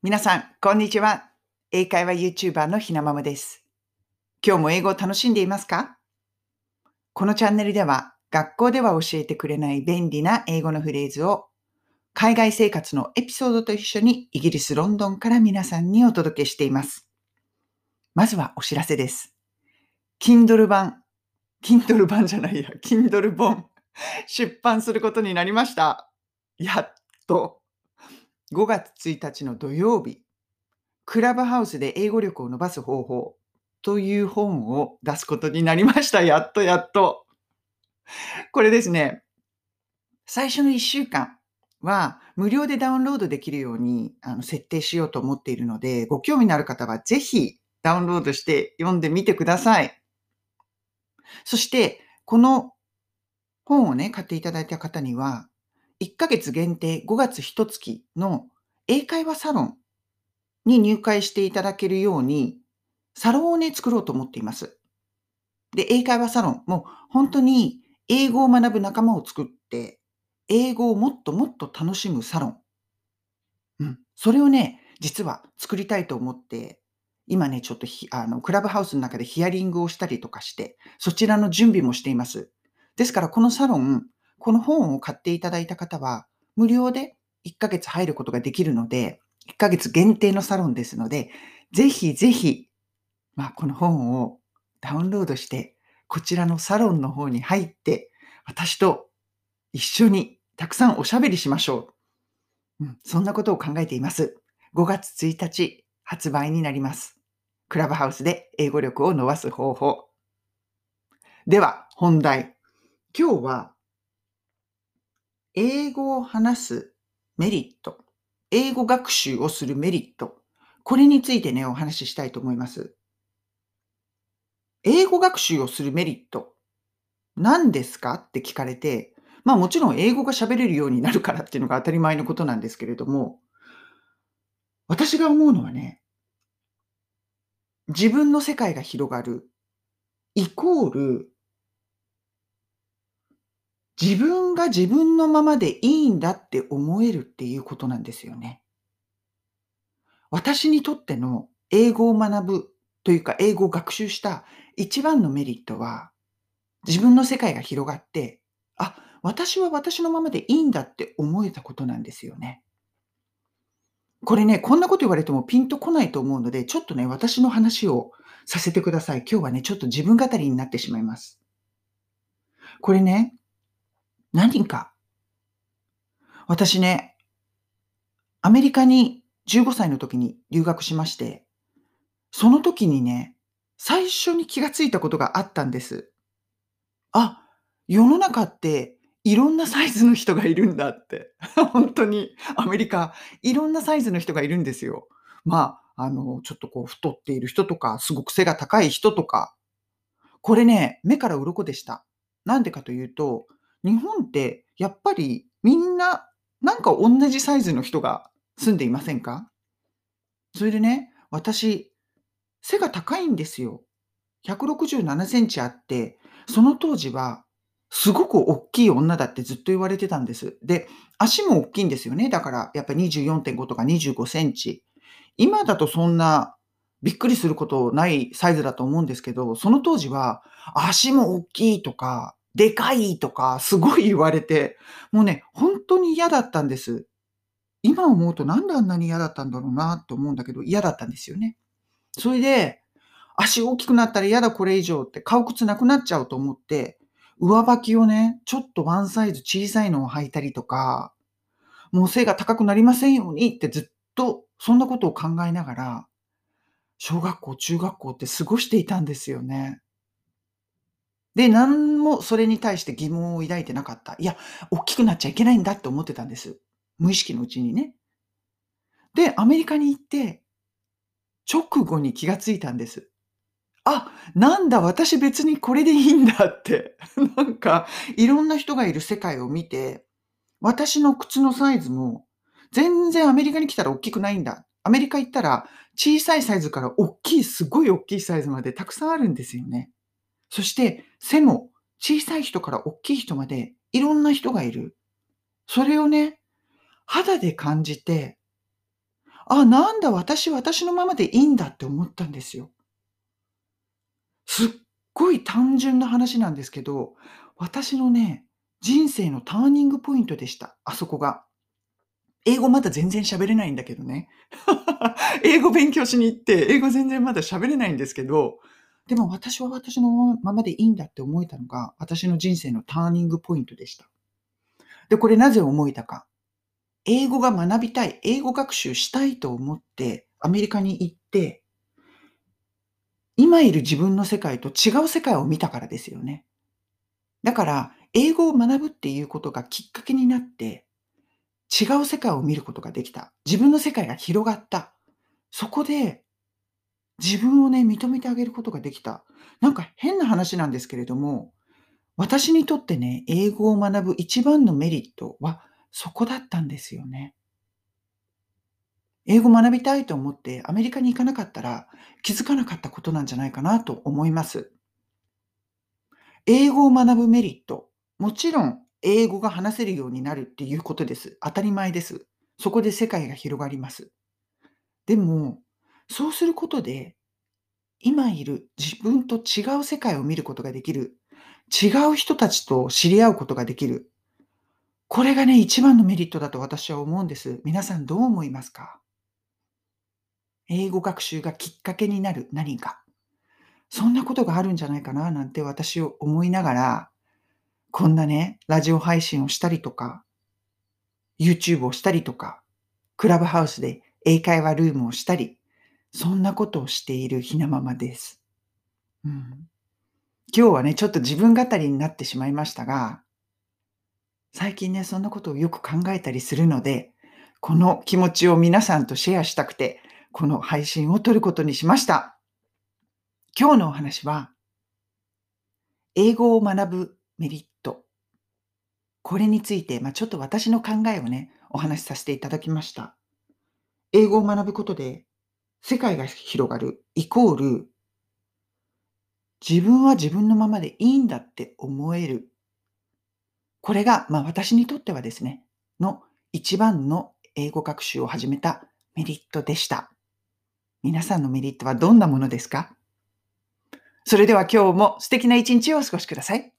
皆さん、こんにちは。英会話 YouTuber のひなままです。今日も英語を楽しんでいますか？このチャンネルでは、学校では教えてくれない便利な英語のフレーズを、海外生活のエピソードと一緒にイギリス・ロンドンから皆さんにお届けしています。まずはお知らせです。Kindle 版、Kindle 版じゃないや、Kindle 本、出版することになりました。やっと。5月1日の土曜日、クラブハウスで英語力を伸ばす方法という本を出すことになりました。やっとやっと。これですね、最初の1週間は無料でダウンロードできるようにあの設定しようと思っているので、ご興味のある方はぜひダウンロードして読んでみてください。そして、この本をね、買っていただいた方には、1ヶ月限定5月1月の英会話サロンに入会していただけるように、サロンをね、作ろうと思っています。で、英会話サロン、も本当に英語を学ぶ仲間を作って、英語をもっともっと楽しむサロン。うん。それをね、実は作りたいと思って、今ね、ちょっとひあのクラブハウスの中でヒアリングをしたりとかして、そちらの準備もしています。ですから、このサロン、この本を買っていただいた方は、無料で1ヶ月入ることができるので、1ヶ月限定のサロンですので、ぜひぜひ、まあ、この本をダウンロードして、こちらのサロンの方に入って、私と一緒にたくさんおしゃべりしましょう。うん、そんなことを考えています。5月1日発売になります。クラブハウスで英語力を伸ばす方法。では、本題。今日は、英語を話すメリット。英語学習をするメリット。これについてね、お話ししたいと思います。英語学習をするメリット。何ですか？って聞かれて、まあもちろん英語が喋れるようになるからっていうのが当たり前のことなんですけれども、私が思うのはね、自分の世界が広がる、イコール、自分が自分のままでいいんだって思えるっていうことなんですよね。私にとっての英語を学ぶというか英語を学習した一番のメリットは、自分の世界が広がって、あ、私は私のままでいいんだって思えたことなんですよね。これね、こんなこと言われてもピンとこないと思うので、ちょっとね、私の話をさせてください。今日はね、ちょっと自分語りになってしまいます。これね、何人か。私ね、アメリカに15歳の時に留学しまして、その時にね、最初に気がついたことがあったんです。あ、世の中っていろんなサイズの人がいるんだって。本当にアメリカ、いろんなサイズの人がいるんですよ。まあ、あの、ちょっとこう太っている人とか、すごく背が高い人とか。これね、目から鱗でした。なんでかというと、日本ってやっぱりみんななんか同じサイズの人が住んでいませんか？それでね、私、背が高いんですよ。167センチあって、その当時はすごく大きい女だってずっと言われてたんです。で、足も大きいんですよね。だからやっぱ24.5とか25センチ。今だとそんなびっくりすることないサイズだと思うんですけど、その当時は足も大きいとか、でかいとか、すごい言われて、もうね、本当に嫌だったんです。今思うとなんであんなに嫌だったんだろうなって思うんだけど、嫌だったんですよね。それで、足大きくなったら嫌だこれ以上って、顔靴なくなっちゃうと思って、上履きをね、ちょっとワンサイズ小さいのを履いたりとか、もう背が高くなりませんようにってずっとそんなことを考えながら、小学校、中学校って過ごしていたんですよね。で、何もそれに対して疑問を抱いてなかった。いや、大きくなっちゃいけないんだって思ってたんです。無意識のうちにね。で、アメリカに行って、直後に気がついたんです。あ、なんだ、私別にこれでいいんだって。なんか、いろんな人がいる世界を見て、私の靴のサイズも、全然アメリカに来たら大きくないんだ。アメリカ行ったら、小さいサイズから大きい、すごい大きいサイズまでたくさんあるんですよね。そして、背も小さい人から大きい人までいろんな人がいる。それをね、肌で感じて、あ、なんだ、私、私のままでいいんだって思ったんですよ。すっごい単純な話なんですけど、私のね、人生のターニングポイントでした、あそこが。英語まだ全然喋れないんだけどね。英語勉強しに行って、英語全然まだ喋れないんですけど、でも私は私のままでいいんだって思えたのが、私の人生のターニングポイントでした。で、これなぜ思えたか。英語が学びたい、英語学習したいと思ってアメリカに行って、今いる自分の世界と違う世界を見たからですよね。だから、英語を学ぶっていうことがきっかけになって、違う世界を見ることができた。自分の世界が広がった。そこで、自分をね、認めてあげることができた。なんか変な話なんですけれども、私にとってね、英語を学ぶ一番のメリットはそこだったんですよね。英語学びたいと思ってアメリカに行かなかったら気づかなかったことなんじゃないかなと思います。英語を学ぶメリット。もちろん英語が話せるようになるっていうことです。当たり前です。そこで世界が広がります。でも、そうすることで、今いる自分と違う世界を見ることができる。違う人たちと知り合うことができる。これがね、一番のメリットだと私は思うんです。皆さんどう思いますか？英語学習がきっかけになる何か。そんなことがあるんじゃないかななんて私を思いながら、こんなね、ラジオ配信をしたりとか、YouTube をしたりとか、クラブハウスで英会話ルームをしたり、そんなことをしているひなままです。うん、今日はね、ちょっと自分語りになってしまいましたが、最近ね、そんなことをよく考えたりするので、この気持ちを皆さんとシェアしたくて、この配信を撮ることにしました。今日のお話は、英語を学ぶメリット。これについて、まあ、ちょっと私の考えをね、お話しさせていただきました。英語を学ぶことで、世界が広がる、イコール、自分は自分のままでいいんだって思えるこれが、まあ、私にとってはですね、の一番の英語学習を始めたメリットでした。皆さんのメリットはどんなものですか？それでは今日も素敵な一日をお過ごしください。